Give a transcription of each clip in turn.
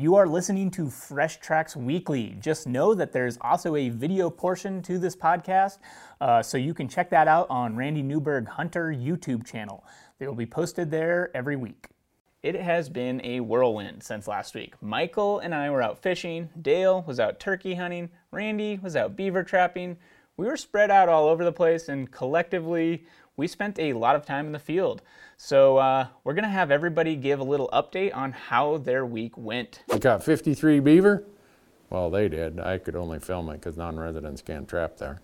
You are listening to Fresh Tracks Weekly. Just know that there's also a video portion to this podcast, uh, so you can check that out on Randy Newberg Hunter YouTube channel. They will be posted there every week. It has been a whirlwind since last week. Michael and I were out fishing, Dale was out turkey hunting, Randy was out beaver trapping. We were spread out all over the place, and collectively, we spent a lot of time in the field. So, uh, we're going to have everybody give a little update on how their week went. We caught 53 beaver. Well, they did. I could only film it because non residents can't trap there.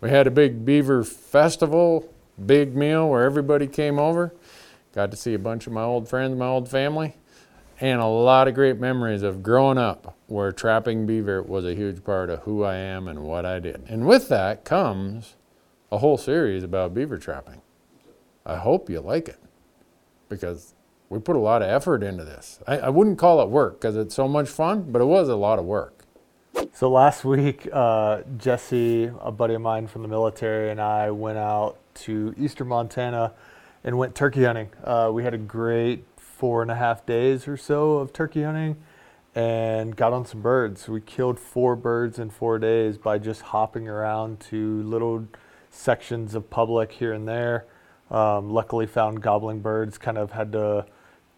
We had a big beaver festival, big meal where everybody came over. Got to see a bunch of my old friends, my old family, and a lot of great memories of growing up where trapping beaver was a huge part of who I am and what I did. And with that comes a whole series about beaver trapping. I hope you like it because we put a lot of effort into this. I, I wouldn't call it work because it's so much fun, but it was a lot of work. So last week, uh, Jesse, a buddy of mine from the military, and I went out to eastern Montana and went turkey hunting. Uh, we had a great four and a half days or so of turkey hunting and got on some birds. We killed four birds in four days by just hopping around to little sections of public here and there. Um, luckily, found gobbling birds. Kind of had to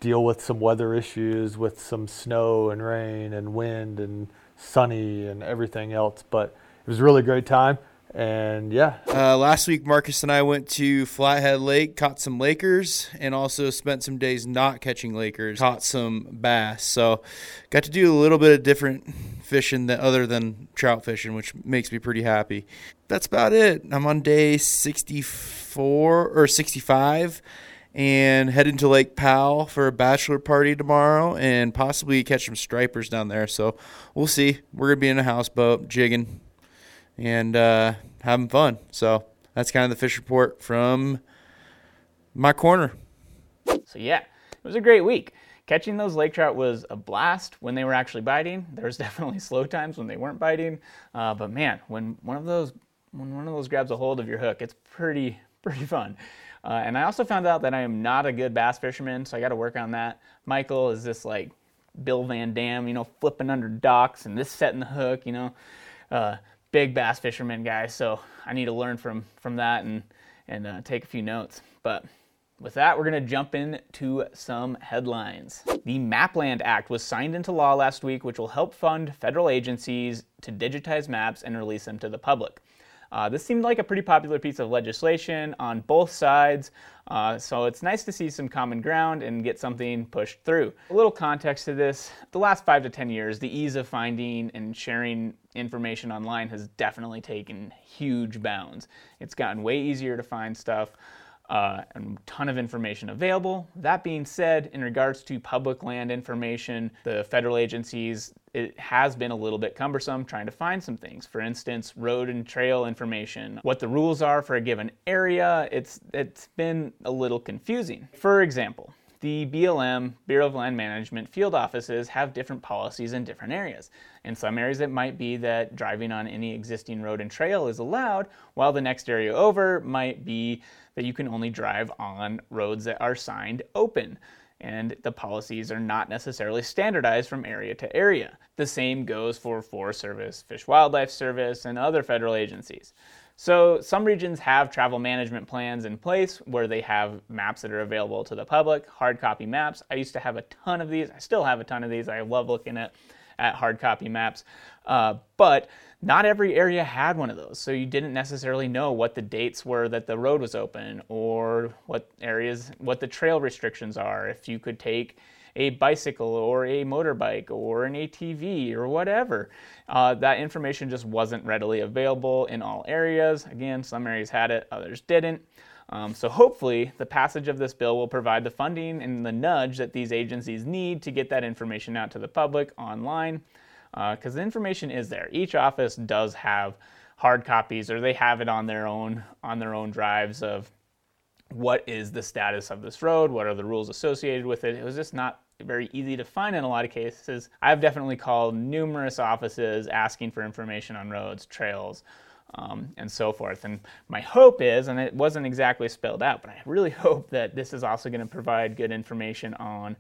deal with some weather issues with some snow and rain and wind and sunny and everything else. But it was a really great time. And yeah. Uh, last week, Marcus and I went to Flathead Lake, caught some Lakers, and also spent some days not catching Lakers, caught some bass. So, got to do a little bit of different fishing that other than trout fishing, which makes me pretty happy. That's about it. I'm on day 64 or 65 and heading to Lake Powell for a bachelor party tomorrow and possibly catch some stripers down there. So, we'll see. We're going to be in a houseboat jigging and uh, having fun. So that's kind of the fish report from my corner. So yeah, it was a great week. Catching those lake trout was a blast when they were actually biting. There was definitely slow times when they weren't biting, uh, but man, when one of those when one of those grabs a hold of your hook, it's pretty pretty fun. Uh, and I also found out that I am not a good bass fisherman, so I got to work on that. Michael is this like Bill Van Dam, you know, flipping under docks and this setting the hook, you know. Uh, big bass fisherman guy, so I need to learn from from that and and uh, take a few notes. But with that, we're to jump into some headlines. The Mapland Act was signed into law last week, which will help fund federal agencies to digitize maps and release them to the public. Uh, this seemed like a pretty popular piece of legislation on both sides, uh, so it's nice to see some common ground and get something pushed through. A little context to this the last five to 10 years, the ease of finding and sharing information online has definitely taken huge bounds. It's gotten way easier to find stuff uh, a ton of information available. That being said, in regards to public land information, the federal agencies, it has been a little bit cumbersome trying to find some things. For instance, road and trail information, what the rules are for a given area, it's, it's been a little confusing. For example, the BLM, Bureau of Land Management field offices have different policies in different areas. In some areas, it might be that driving on any existing road and trail is allowed, while the next area over might be that you can only drive on roads that are signed open. And the policies are not necessarily standardized from area to area. The same goes for Forest Service, Fish Wildlife Service, and other federal agencies. So some regions have travel management plans in place where they have maps that are available to the public, hard copy maps. I used to have a ton of these. I still have a ton of these. I love looking at, at hard copy maps. Uh, but not every area had one of those. So you didn't necessarily know what the dates were that the road was open or what areas, what the trail restrictions are. If you could take a bicycle or a motorbike or an ATV or whatever. Uh, that information just wasn't readily available in all areas. Again, some areas had it, others didn't. Um, so hopefully, the passage of this bill will provide the funding and the nudge that these agencies need to get that information out to the public online, because uh, the information is there. Each office does have hard copies, or they have it on their own on their own drives of what is the status of this road, what are the rules associated with it. It was just not very easy to find in a lot of cases. I've definitely called numerous offices asking for information on roads, trails, um, and so forth. And my hope is, and it wasn't exactly spelled out, but I really hope that this is also going to provide good information on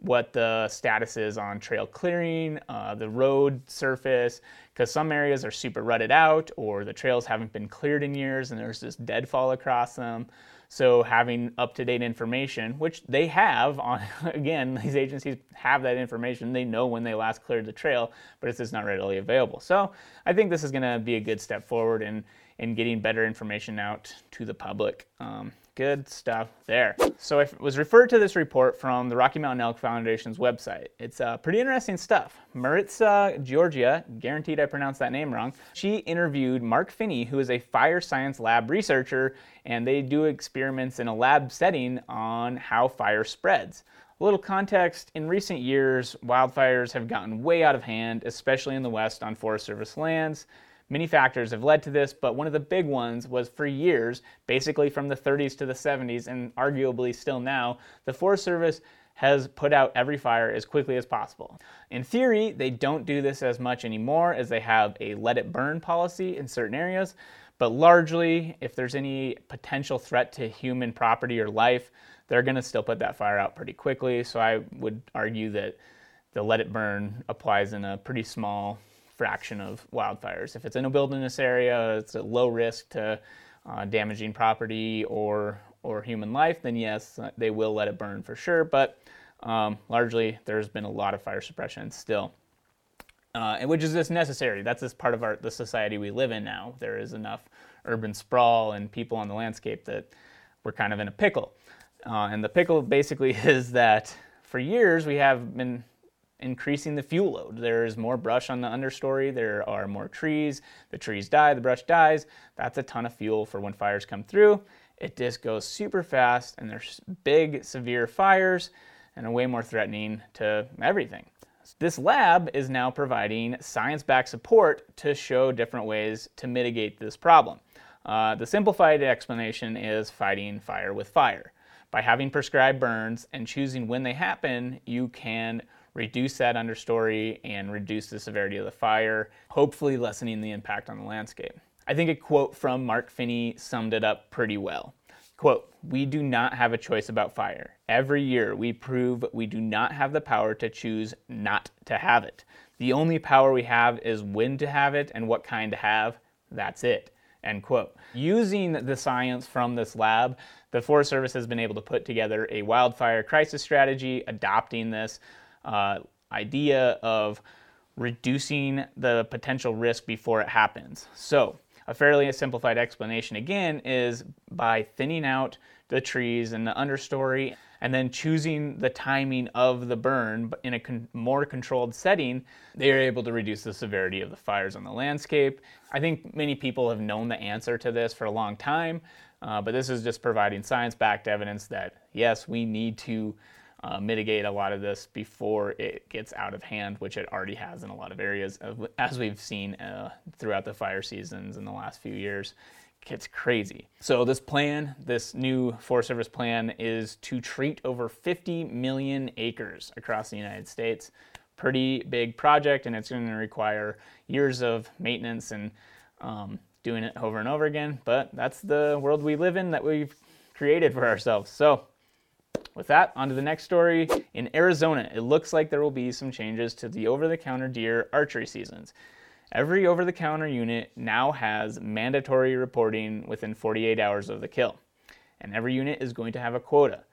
what the status is on trail clearing, uh, the road surface, because some areas are super rutted out or the trails haven't been cleared in years and there's this deadfall across them. So having up-to-date information, which they have on, again, these agencies have that information. They know when they last cleared the trail, but it's just not readily available. So I think this is going to be a good step forward in in getting better information out to the public. Um, Good stuff there. So I was referred to this report from the Rocky Mountain Elk Foundation's website. It's uh, pretty interesting stuff. Maritza Georgia, guaranteed I pronounced that name wrong, she interviewed Mark Finney, who is a fire science lab researcher, and they do experiments in a lab setting on how fire spreads. A little context in recent years, wildfires have gotten way out of hand, especially in the West on Forest Service lands. Many factors have led to this, but one of the big ones was for years, basically from the 30s to the 70s, and arguably still now, the Forest Service has put out every fire as quickly as possible. In theory, they don't do this as much anymore as they have a let it burn policy in certain areas, but largely, if there's any potential threat to human property or life, they're going to still put that fire out pretty quickly. So I would argue that the let it burn applies in a pretty small fraction of wildfires. If it's in a wilderness area, it's a low risk to uh, damaging property or or human life, then yes, they will let it burn for sure. But um, largely, there's been a lot of fire suppression still, uh, and which is just necessary. That's just part of our the society we live in now. There is enough urban sprawl and people on the landscape that we're kind of in a pickle. Uh, and the pickle basically is that for years we have been increasing the fuel load. There is more brush on the understory, there are more trees, the trees die, the brush dies. That's a ton of fuel for when fires come through. It just goes super fast, and there's big, severe fires and are way more threatening to everything. This lab is now providing science backed support to show different ways to mitigate this problem. Uh, the simplified explanation is fighting fire with fire. By having prescribed burns and choosing when they happen, you can reduce that understory and reduce the severity of the fire, hopefully lessening the impact on the landscape. I think a quote from Mark Finney summed it up pretty well. Quote, we do not have a choice about fire. Every year we prove we do not have the power to choose not to have it. The only power we have is when to have it and what kind to have. That's it. End quote. Using the science from this lab, the Forest Service has been able to put together a wildfire crisis strategy, adopting this uh, idea of reducing the potential risk before it happens. So, a fairly simplified explanation again is by thinning out the trees and the understory and then choosing the timing of the burn in a con- more controlled setting, they are able to reduce the severity of the fires on the landscape. I think many people have known the answer to this for a long time, uh, but this is just providing science backed evidence that yes, we need to uh, mitigate a lot of this before it gets out of hand, which it already has in a lot of areas, as we've seen uh, throughout the fire seasons in the last few years. It gets crazy. So, this plan, this new Forest Service plan, is to treat over 50 million acres across the United States. Pretty big project, and it's going to require years of maintenance and um, doing it over and over again. But that's the world we live in that we've created for ourselves. So, with that, on to the next story. In Arizona, it looks like there will be some changes to the over the counter deer archery seasons. Every over the counter unit now has mandatory reporting within 48 hours of the kill, and every unit is going to have a quota.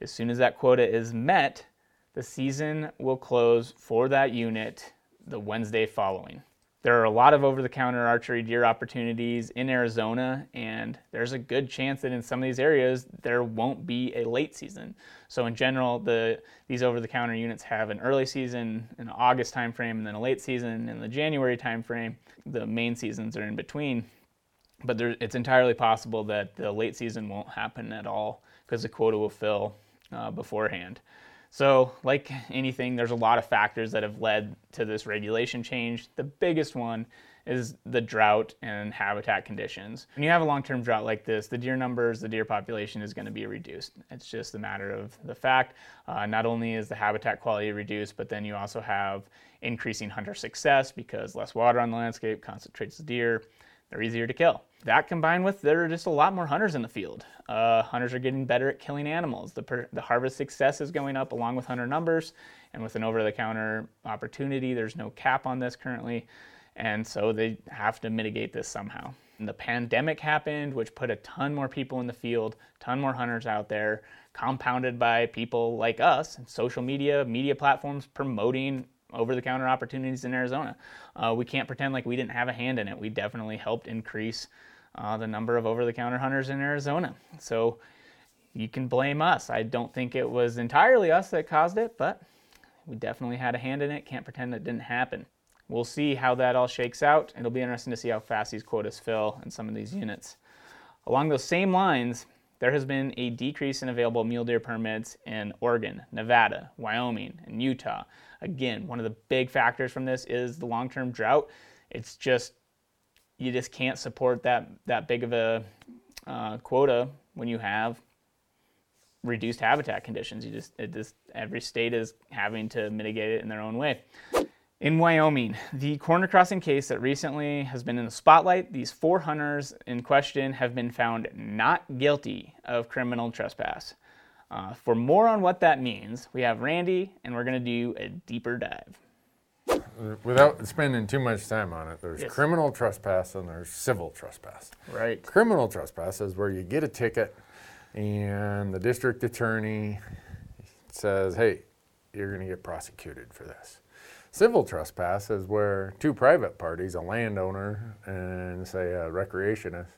As soon as that quota is met, the season will close for that unit the Wednesday following. There are a lot of over the counter archery deer opportunities in Arizona, and there's a good chance that in some of these areas there won't be a late season. So, in general, the, these over the counter units have an early season, an August timeframe, and then a late season in the January timeframe. The main seasons are in between. But there, it's entirely possible that the late season won't happen at all because the quota will fill uh, beforehand. So, like anything, there's a lot of factors that have led to this regulation change. The biggest one is the drought and habitat conditions. When you have a long term drought like this, the deer numbers, the deer population is going to be reduced. It's just a matter of the fact. Uh, not only is the habitat quality reduced, but then you also have increasing hunter success because less water on the landscape concentrates the deer. they're easier to kill. That combined with there are just a lot more hunters in the field. Uh, hunters are getting better at killing animals. The, per, the harvest success is going up along with hunter numbers, and with an over-the-counter opportunity, there's no cap on this currently, and so they have to mitigate this somehow. And the pandemic happened, which put a ton more people in the field, ton more hunters out there, compounded by people like us and social media, media platforms promoting over the counter opportunities in Arizona. Uh, we can't pretend like we didn't have a hand in it. We definitely helped increase uh, the number of over the counter hunters in Arizona. So you can blame us. I don't think it was entirely us that caused it, but we definitely had a hand in it. Can't pretend it didn't happen. We'll see how that all shakes out. It'll be interesting to see how fast these quotas fill in some of these units. Along those same lines, there has been a decrease in available mule deer permits in Oregon, Nevada, Wyoming, and Utah. Again, one of the big factors from this is the long-term drought. It's just you just can't support that that big of a uh, quota when you have reduced habitat conditions. You just it just every state is having to mitigate it in their own way. In Wyoming, the corner crossing case that recently has been in the spotlight, these four hunters in question have been found not guilty of criminal trespass. Uh, for more on what that means, we have Randy, and we're going to do a deeper dive. Without spending too much time on it, there's Yes. criminal trespass and there's civil trespass. Right. Criminal trespass is where you get a ticket and the district attorney says, hey, you're going to get prosecuted for this. Civil trespass is where two private parties, a landowner and say a recreationist,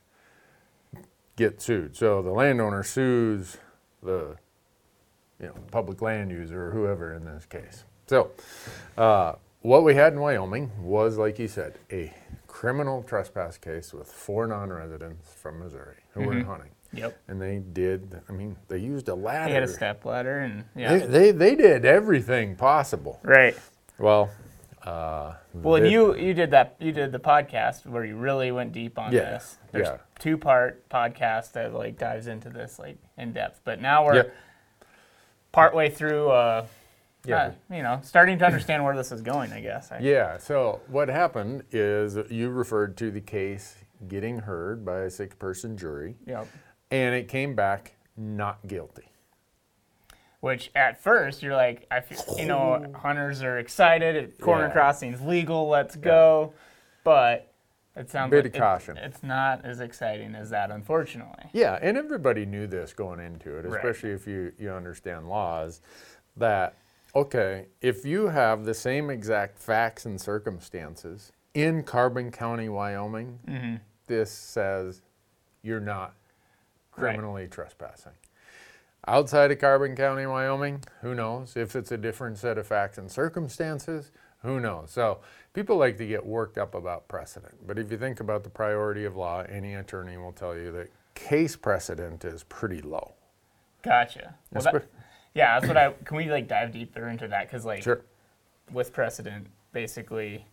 get sued. So the landowner sues the you know, public land user or whoever in this case. So, uh, what we had in Wyoming was, like you said, a criminal trespass case with four non-residents from Missouri who were hunting, Yep. and they did. I mean, they used a ladder. They had a step ladder, and yeah. They, they they did everything possible. right. Well, uh, Well, and you you did that you did the podcast where you really went deep on Yeah, this. There's yeah. two part podcast that like dives into this like in depth. But now we're Yep. partway through. Uh, Yeah. uh, you know, starting to understand where this is going. I guess. I, Yeah. So what happened is you referred to the case getting heard by a six-person jury, Yep. and it came back not guilty. Which at first you're like, I feel, you know, hunters are excited. Corner Yeah. crossing's legal. Let's go. But it sounds Bit like of it- caution. it's not as exciting as that, unfortunately. Yeah, and everybody knew this going into it, Right. especially if you, you understand laws, that, okay, if you have the same exact facts and circumstances in Carbon County, Wyoming, Mm-hmm. this says you're not Right. criminally trespassing. Outside of Carbon County, Wyoming, who knows? If it's a different set of facts and circumstances, who knows? So people like to get worked up about precedent. But if you think about the priority of law, any attorney will tell you that case precedent is pretty low. Gotcha. Well, that, yeah, that's what I. Can we like dive deeper into that? Because like Sure. with precedent, basically,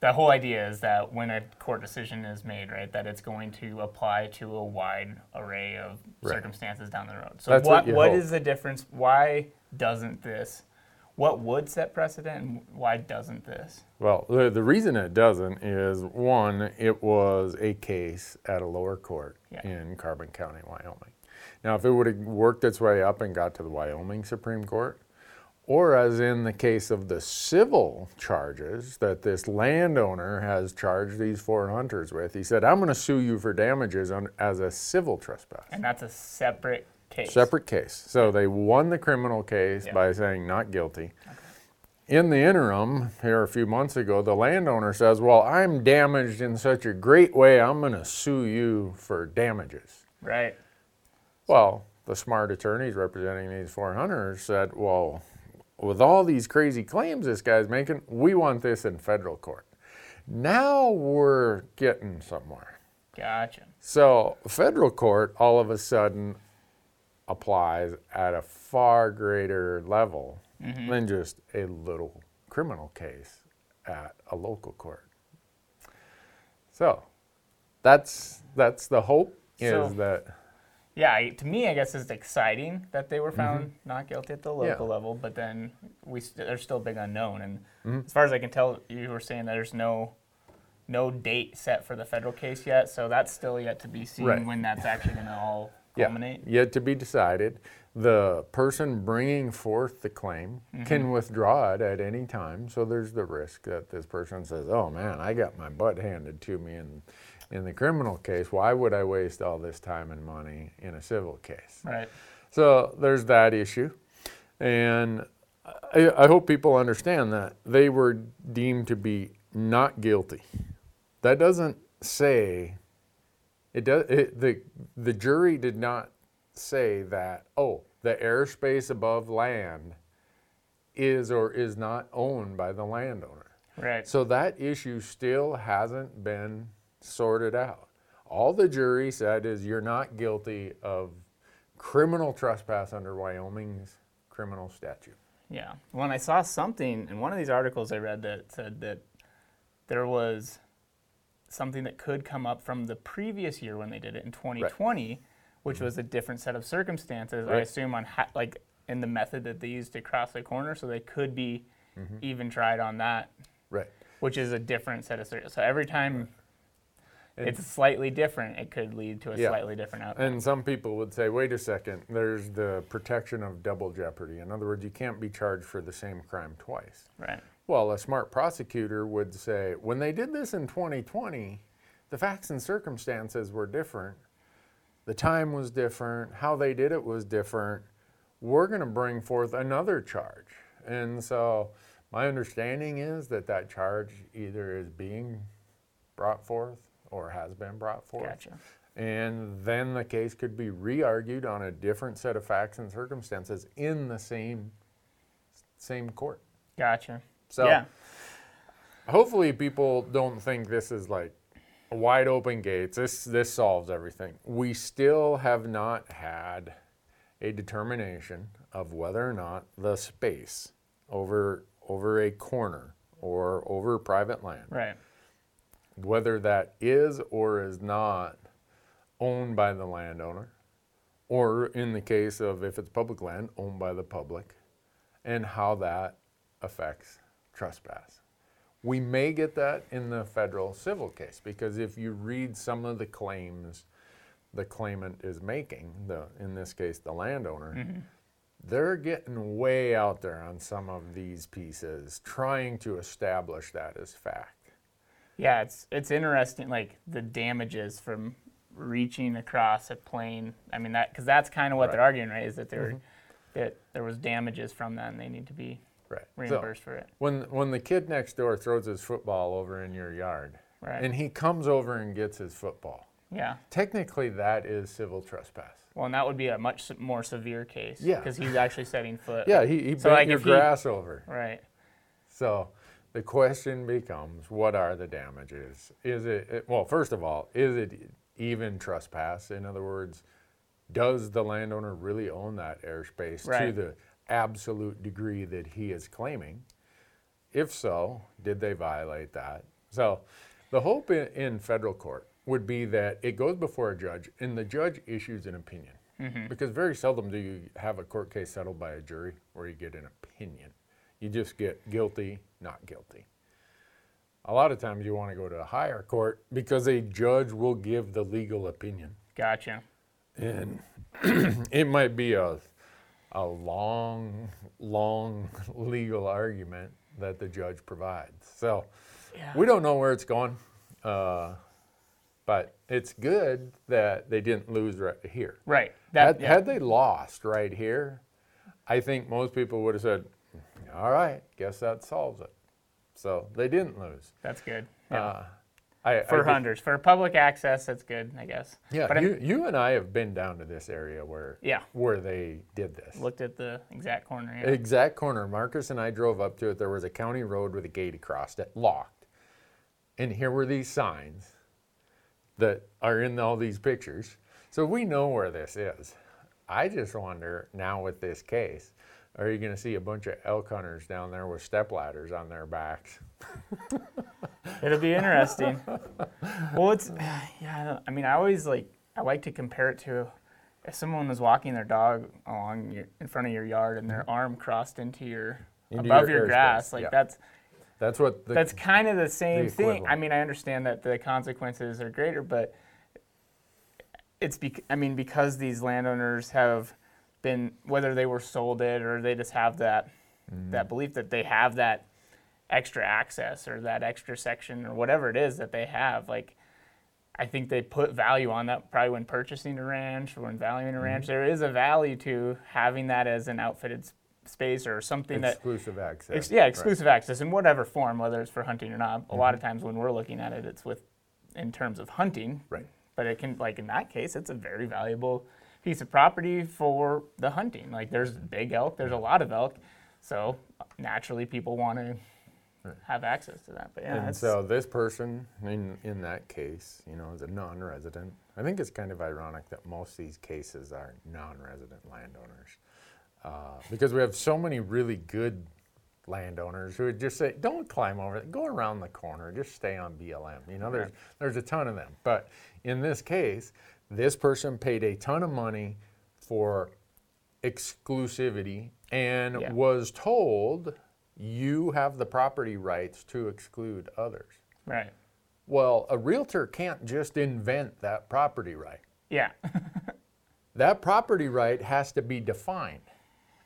the whole idea is that when a court decision is made, right, that it's going to apply to a wide array of Right. circumstances down the road. So That's what what what is the difference? Why doesn't this? What would set precedent, and why doesn't this? Well, the, the reason it doesn't is one, it was a case at a lower court Yeah. in Carbon County, Wyoming. Now, if it would have worked its way up and got to the Wyoming Supreme Court, or as in the case of the civil charges that this landowner has charged these four hunters with, he said, I'm going to sue you for damages on, as a civil trespass. And that's a separate case. Separate case. So they won the criminal case Yeah. by saying not guilty. Okay. In the interim, here a few months ago, the landowner says, Well, I'm damaged in such a great way, I'm going to sue you for damages. Right. Well, the smart attorneys representing these four hunters said, Well, with all these crazy claims this guy's making, we want this in federal court. Now we're getting somewhere. Gotcha. So, federal court all of a sudden applies at a far greater level mm-hmm. than just a little criminal case at a local court. So, that's that's the hope is So- that Yeah, I- to me, I guess it's exciting that they were found not guilty at the local Mm-hmm. Yeah. level, but then we st- there's still a big unknown. And Mm-hmm. as far as I can tell, you were saying that there's no no date set for the federal case yet, so that's still yet to be seen Right. when that's actually going to all Yeah, culminate. yet to be decided. The person bringing forth the claim can withdraw it at any time, so there's the risk that this person says, "Oh man, I got my butt handed to me in in the criminal case. Why would I waste all this time and money in a civil case?" Right. So there's that issue, and I, I hope people understand that they were deemed to be not guilty. That doesn't say it does. It, the the jury did not say that. Oh, the airspace above land is or is not owned by the landowner. Right. So that issue still hasn't been sorted out. All the jury said is you're not guilty of criminal trespass under Wyoming's criminal statute. Yeah. When I saw something in one of these articles I read that said that there was something that could come up from the previous year when they did it in 2020, which was a different set of circumstances. I assume on ha- like in the method that they used to cross the corner, so they could be Mm-hmm. even tried on that, Right. which is a different set of circumstances. so every time it's slightly different, it could lead to a Yeah. slightly different outcome. And some people would say, wait a second, there's the protection of double jeopardy. In other words, you can't be charged for the same crime twice. right. Well, a smart prosecutor would say, when they did this in 2020, the facts and circumstances were different. The time was different. How they did it was different. We're going to bring forth another charge. And so, my understanding is that that charge either is being brought forth or has been brought forth. Gotcha. And then the case could be re argued on a different set of facts and circumstances in the same, same court. Gotcha. So, yeah. hopefully people don't think this is like wide open gates. This this solves everything. We still have not had a determination of whether or not the space over over a corner or over private land, Right. Whether that is or is not owned by the landowner, or in the case of if it's public land, owned by the public, and how that affects trespass. We may get that in the federal civil case because if you read some of the claims the claimant is making, the, in this case the landowner, mm-hmm. they're getting way out there on some of these pieces, trying to establish that as fact. Yeah, it's it's interesting, like the damages from reaching across a plane. I mean that because that's kind of what they're arguing, right? Is that there mm-hmm. that there was damages from that, and they need to be Right. So, reimbursed for it. when when the kid next door throws his football over in your yard, Right. and he comes over and gets his football, Yeah. technically that is civil trespass. Well, and that would be a much more severe case. Yeah. Because he's actually setting foot. Yeah, he, he So, bent like, your if he- grass over. Right. So the question becomes, what are the damages? Is it, well, first of all, is it even trespass? In other words, does the landowner really own that airspace to the absolute degree that he is claiming? If so, did they violate that? So the hope in, in federal court would be that it goes before a judge and the judge issues an opinion. Mm-hmm. Because very seldom do you have a court case settled by a jury where you get an opinion. You just get guilty, not guilty. A lot of times you want to go to a higher court because a judge will give the legal opinion. Gotcha. And it might be a, a long, long legal argument that the judge provides. So Yeah. we don't know where it's going, uh, but it's good that they didn't lose right here. Right. That, Had, yeah. had they lost right here, I think most people would have said, all right, guess that solves it. So they didn't lose. That's good. Yeah. Uh, I, I for think- hunters, for public access, that's good, I guess. Yeah, But I you, you and I have been down to this area where Yeah. where they did this. looked at the exact corner. Yeah. Exact corner. Marcus and I drove up to it. There was a county road with a gate across it, locked. And here were these signs that are in all these pictures. So we know where this is. I just wonder now with this case, are you going to see a bunch of elk hunters down there with step ladders on their backs? It'll be interesting. well, it's yeah. I, I mean, I always like I like to compare it to if someone was walking their dog along your, in front of your yard and their mm-hmm. arm crossed into your Into above your your, grass. Like yeah. that's That's what the, that's kind of the same the thing. I mean, I understand that the consequences are greater, but it's bec- I mean because these landowners have been whether they were sold it or they just have that Mm-hmm. that belief that they have that extra access or that extra section or whatever it is that they have like I think they put value on that probably when purchasing a ranch or when valuing a ranch. Mm-hmm. There is a value to having that as an outfitted space or something that exclusive access. Ex- yeah, Right. exclusive access in whatever form, whether it's for hunting or not. A lot Mm-hmm. of times when we're looking at it, it's with in terms of hunting. Right. But it can, like in that case, it's a very valuable piece of property for the hunting. Like there's big elk, there's a lot of elk, so naturally people want to have access to that. But yeah, And so this person in in that case, you know, is a non-resident. I think it's kind of ironic that most of these cases are non-resident landowners, uh, because we have so many really good landowners who would just say, "Don't climb over, it. go around the corner, just stay on BLM." You know, there's there's a ton of them. But in this case, this person paid a ton of money for exclusivity and Yeah. was told you have the property rights to exclude others. right. Well, a realtor can't just invent that property right. Yeah. That property right has to be defined.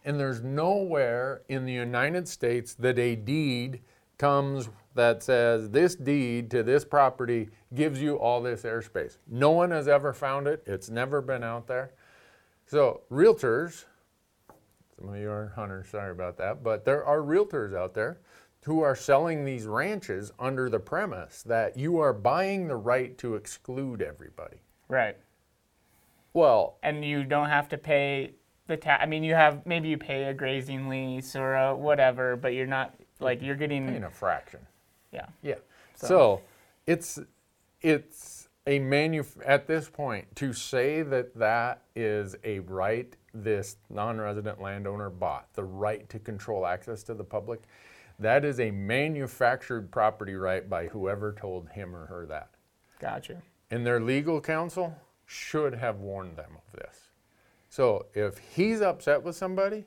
And there's nowhere in the United States that a deed comes that says this deed to this property gives you all this airspace. No one has ever found it, it's never been out there. So, realtors, some of you are hunters, sorry about that, but there are realtors out there who are selling these ranches under the premise that you are buying the right to exclude everybody. right. Well, And you don't have to pay the tax. I mean, you have maybe you pay a grazing lease or a whatever, but you're not like you're getting in a fraction. Yeah. Yeah. So, it's it's a manu at this point to say that that is a right this non-resident landowner bought, the right to control access to the public. That is a manufactured property right by whoever told him or her that. Gotcha. And their legal counsel should have warned them of this. So if he's upset with somebody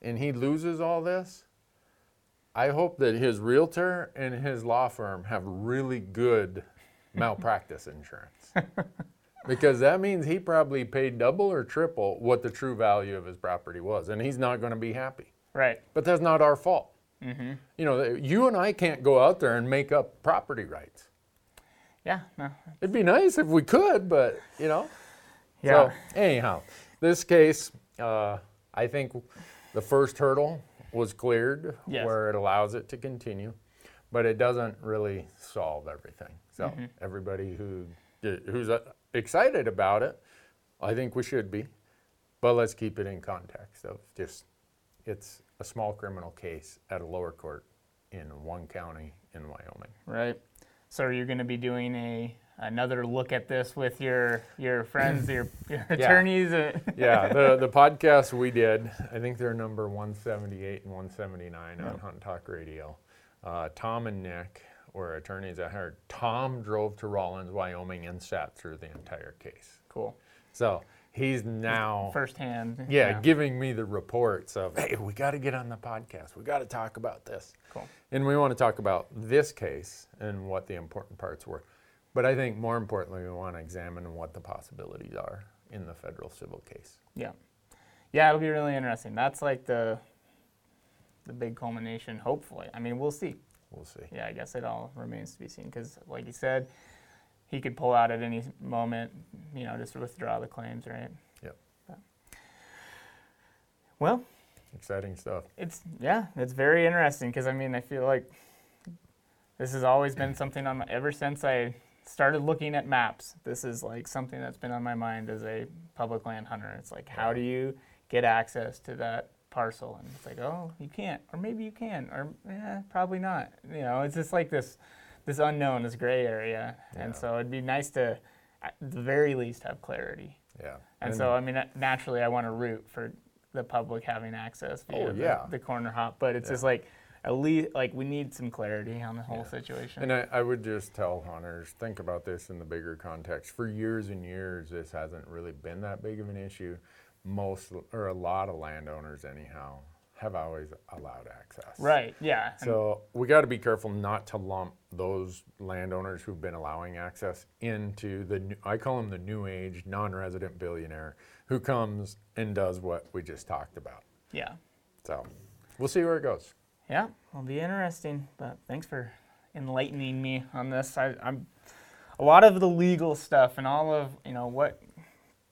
and he loses all this, I hope that his realtor and his law firm have really good malpractice insurance. because that means he probably paid double or triple what the true value of his property was, and he's not going to be happy. Right. But that's not our fault. Mm-hmm. You know, you and I can't go out there and make up property rights. Yeah. No. It'd be nice if we could, but you know. Yeah. So anyhow, this case, uh, I think the first hurdle was cleared, Yes. where it allows it to continue, but it doesn't really solve everything. So Mm-hmm. everybody who who's uh, excited about it, I think we should be, but let's keep it in context of just it's a small criminal case at a lower court in one county in Wyoming. Right. So are you going to be doing a another look at this with your your friends, your, your attorneys? uh, yeah, the the podcast we did, I think they're number 178 and 179 on Hunt Talk Radio. Uh, Tom and Nick were attorneys. I heard Tom drove to Rawlins, Wyoming, and sat through the entire case. Cool. So he's now, Firsthand. yeah, giving me the reports of, hey, we got to get on the podcast. We got to talk about this. Cool. And we want to talk about this case and what the important parts were. But I think more importantly, we want to examine what the possibilities are in the federal civil case. Yeah. Yeah, it'll be really interesting. That's like the the big culmination. Hopefully. I mean, we'll see. We'll see. Yeah, I guess it all remains to be seen because, like you said, he could pull out at any moment. You know, just withdraw the claims, right? Yep. Well, Exciting stuff. it's yeah, it's very interesting because I mean, I feel like this has always been something on my ever since I started looking at maps. This is like something that's been on my mind as a public land hunter. It's like, how do you get access to that parcel? And it's like, oh, you can't, or maybe you can, or eh, probably not. You know, it's just like this this unknown, this gray area, and so it'd be nice to, at the very least, have clarity. Yeah. And, so, I mean, naturally, I want to root for the public having access via Oh, yeah. the, corner hop. But it's just like, at least, like, we need some clarity on the whole situation. And I, I would just tell hunters, think about this in the bigger context. For years and years, this hasn't really been that big of an issue. Most, or a lot of landowners, anyhow, have always allowed access. Right. Yeah. and- So we got to be careful not to lump those landowners who've been allowing access into the new, I call him the new age non-resident billionaire who comes and does what we just talked about. yeah. So we'll see where it goes. Yeah. it'll be interesting. But thanks for enlightening me on this. I, I'm a lot of the legal stuff and all of you know what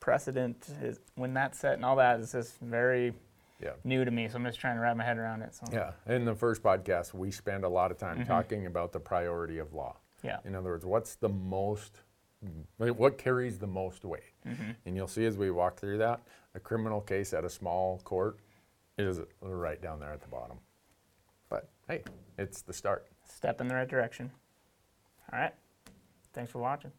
precedent is when that's set and all that is just very Yeah. new to me. So I'm just trying to wrap my head around it. So Yeah. In the first podcast, we spend a lot of time mm-hmm. talking about the priority of law. Yeah. In other words, what's the most, like, what carries the most weight? Mm-hmm. And you'll see as we walk through that, a criminal case at a small court is right down there at the bottom. But hey, it's the start. step in the right direction. All right. Thanks for watching.